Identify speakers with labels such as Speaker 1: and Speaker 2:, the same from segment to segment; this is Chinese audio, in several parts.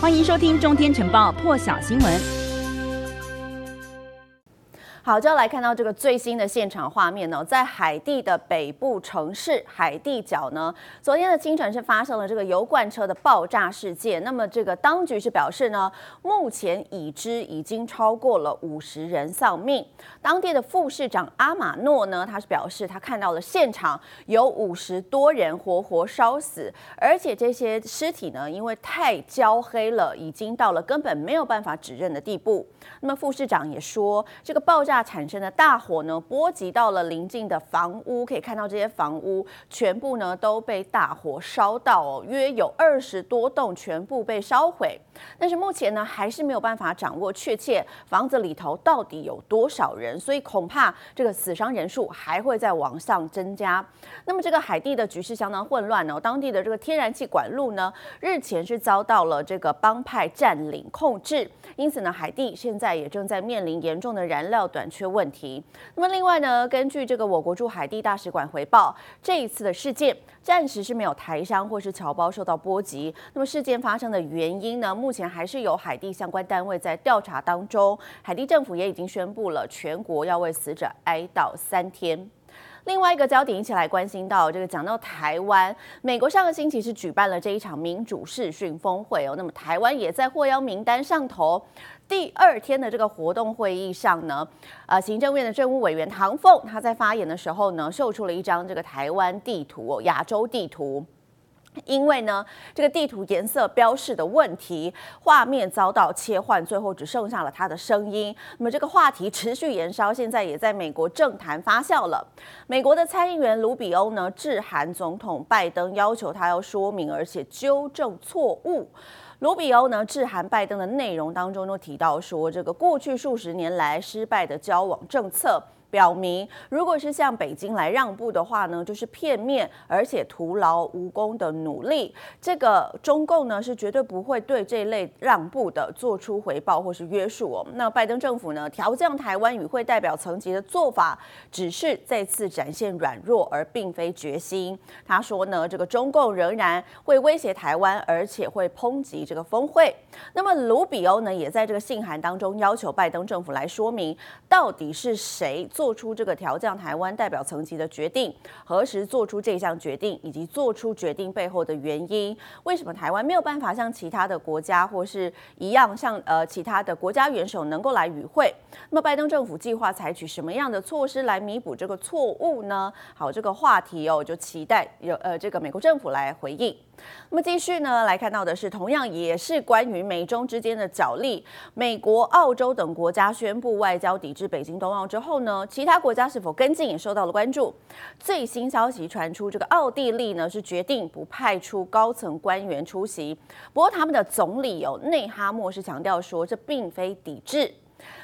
Speaker 1: 欢迎收听《中天晨报》破晓新闻。
Speaker 2: 好，就要来看到这个最新的现场画面呢，在海地的北部城市海地角呢，昨天的清晨是发生了这个油罐车的爆炸事件。那么这个当局是表示呢，目前已知已经超过了五十人丧命。当地的副市长阿马诺呢，他是表示他看到了现场有五十多人活活烧死，而且这些尸体呢，因为太焦黑了，已经到了根本没有办法指认的地步。那么副市长也说，这个爆炸。产生的大火呢，波及到了邻近的房屋，可以看到这些房屋全部呢都被大火烧到哦，约有二十多栋全部被烧毁。但是目前呢，还是没有办法掌握确切房子里头到底有多少人，所以恐怕这个死伤人数还会再往上增加。那么这个海地的局势相当混乱哦，当地的这个天然气管路呢，日前是遭到了这个帮派占领控制，因此呢，海地现在也正在面临严重的燃料短短缺问题。那么另外呢，根据这个我国驻海地大使馆回报，这一次的事件暂时是没有台商或是侨胞受到波及。那么事件发生的原因呢，目前还是由海地相关单位在调查当中。海地政府也已经宣布了全国要为死者哀悼三天。另外一个焦点一起来关心到这个，讲到台湾，美国上个星期是举办了这一场民主视讯峰会哦，那么台湾也在获邀名单上头。第二天的这个活动会议上呢，呃，行政院的政务委员唐凤他在发言的时候呢，秀出了一张这个台湾地图哦，亚洲地图。因为呢，这个地图颜色标示的问题，画面遭到切换，最后只剩下了他的声音。那么这个话题持续延烧，现在也在美国政坛发酵了。美国的参议员卢比欧呢，致函总统拜登，要求他要说明而且纠正错误。卢比欧呢，致函拜登的内容当中都提到说，这个过去数十年来失败的交往政策。表明，如果是向北京来让步的话呢，就是片面而且徒劳无功的努力。这个中共呢是绝对不会对这类让步的做出回报或是约束哦。那拜登政府呢调降台湾与会代表层级的做法，只是再次展现软弱，而并非决心。他说呢，这个中共仍然会威胁台湾，而且会抨击这个峰会。那么卢比欧呢也在这个信函当中要求拜登政府来说明，到底是谁。做出这个调降台湾代表层级的决定，何时做出这项决定，以及做出决定背后的原因？为什么台湾没有办法像其他的国家或是一样像呃其他的国家元首能够来与会？那么拜登政府计划采取什么样的措施来弥补这个错误呢？好，这个话题哦，就期待有呃这个美国政府来回应。那么继续呢，来看到的是同样也是关于美中之间的角力。美国、澳洲等国家宣布外交抵制北京冬奥之后呢，其他国家是否跟进也受到了关注。最新消息传出，这个奥地利呢是决定不派出高层官员出席。不过他们的总理有内哈默是强调说，这并非抵制。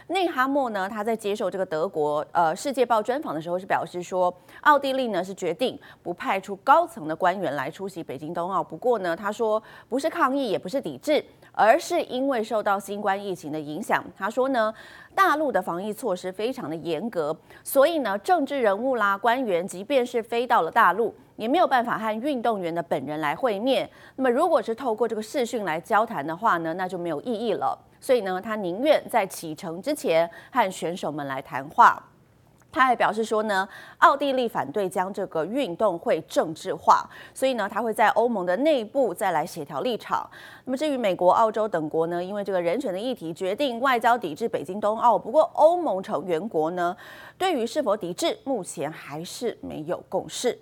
Speaker 2: 内哈默呢，他在接受这个德国呃《世界报》专访的时候是表示说，奥地利呢是决定不派出高层的官员来出席北京冬奥。不过呢，他说不是抗议，也不是抵制，而是因为受到新冠疫情的影响。他说呢，大陆的防疫措施非常的严格，所以呢，政治人物啦、官员，即便是飞到了大陆，也没有办法和运动员的本人来会面。那么，如果是透过这个视讯来交谈的话呢，那就没有意义了。所以呢，他宁愿在启程之前和选手们来谈话。他还表示说呢，奥地利反对将这个运动会政治化，所以呢，他会在欧盟的内部再来协调立场。那么至于美国、澳洲等国呢，因为这个人权的议题，决定外交抵制北京冬奥。不过欧盟成员国呢，对于是否抵制，目前还是没有共识。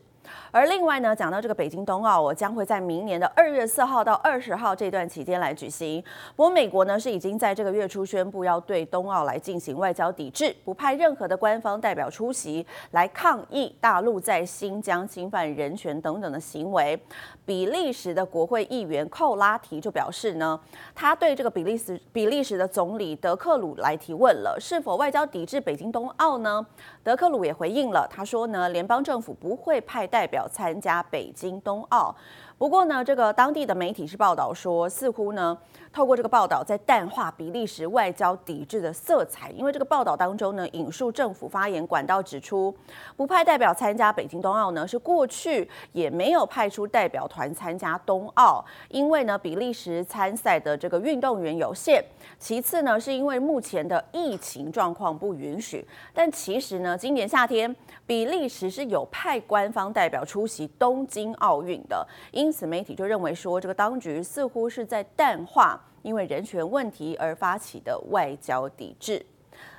Speaker 2: 而另外呢，讲到这个北京冬奥，我将会在明年的二月四号到二十号这段期间来举行。不过美国呢是已经在这个月初宣布要对冬奥来进行外交抵制，不派任何的官方代表出席，来抗议大陆在新疆侵犯人权等等的行为。比利时的国会议员寇拉提就表示呢，他对这个比利时比利时的总理德克鲁来提问了，是否外交抵制北京冬奥呢？德克鲁也回应了，他说呢，联邦政府不会派代表参加北京冬奥。不过呢，这个当地的媒体是报道说，似乎呢。透过这个报道，在淡化比利时外交抵制的色彩，因为这个报道当中呢，引述政府发言管道指出，不派代表参加北京冬奥呢，是过去也没有派出代表团参加冬奥，因为呢，比利时参赛的这个运动员有限，其次呢，是因为目前的疫情状况不允许。但其实呢，今年夏天比利时是有派官方代表出席东京奥运的，因此媒体就认为说，这个当局似乎是在淡化。因为人权问题而发起的外交抵制。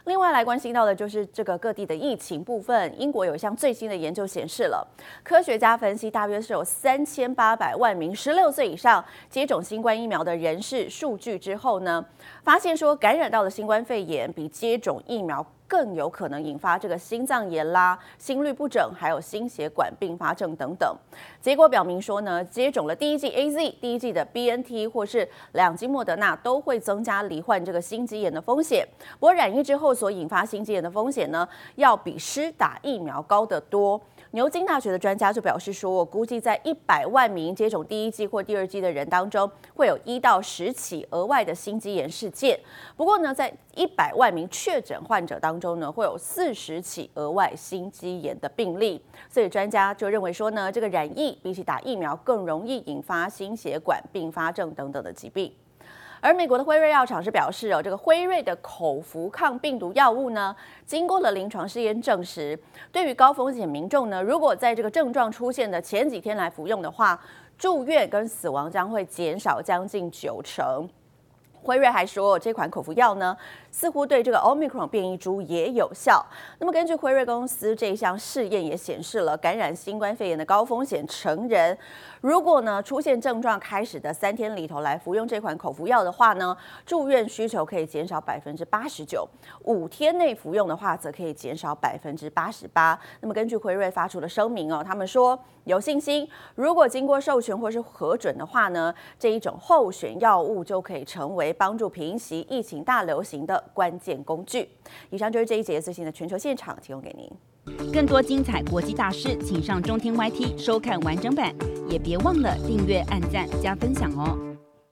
Speaker 2: 另外来关心到的就是这个各地的疫情部分。英国有一项最新的研究显示了，科学家分析大约是有三千八百万名十六岁以上接种新冠疫苗的人士数据之后呢，发现说感染到的新冠肺炎比接种疫苗。更有可能引发这个心脏炎啦、心律不整，还有心血管并发症等等。结果表明说呢，接种了第一剂 AZ、第一剂的 BNT 或是两剂莫德纳，都会增加罹患这个心肌炎的风险。不过染疫之后所引发心肌炎的风险呢，要比施打疫苗高得多。牛津大学的专家就表示说，我估计在一百万名接种第一剂或第二剂的人当中，会有一到十起额外的心肌炎事件。不过呢，在一百万名确诊患者当中中呢，会有四十起额外心肌炎的病例。所以专家就认为说呢，这个染疫比起打疫苗更容易引发心血管并发症等等的疾病。而美国的辉瑞药厂是表示哦，这个辉瑞的口服抗病毒药物呢，经过了临床试验证实，对于高风险民众呢，如果在这个症状出现的前几天来服用的话，住院跟死亡将会减少将近九成。辉瑞还说，这款口服药呢，似乎对这个 Omicron 变异株也有效。那么，根据辉瑞公司这一项试验也显示了，感染新冠肺炎的高风险成人，如果呢出现症状开始的三天里头来服用这款口服药的话呢，住院需求可以减少百分之八十九；五天内服用的话，则可以减少百分之八十八。那么，根据辉瑞发出的声明哦，他们说有信心，如果经过授权或是核准的话呢，这一种候选药物就可以成为帮助平息疫情大流行的关键工具。以上就是这一节最新的全球现场，提供给您。
Speaker 1: 更多精彩国际大师，请上中天 YT 收看完整版，也别忘了订阅、按赞、加分享哦。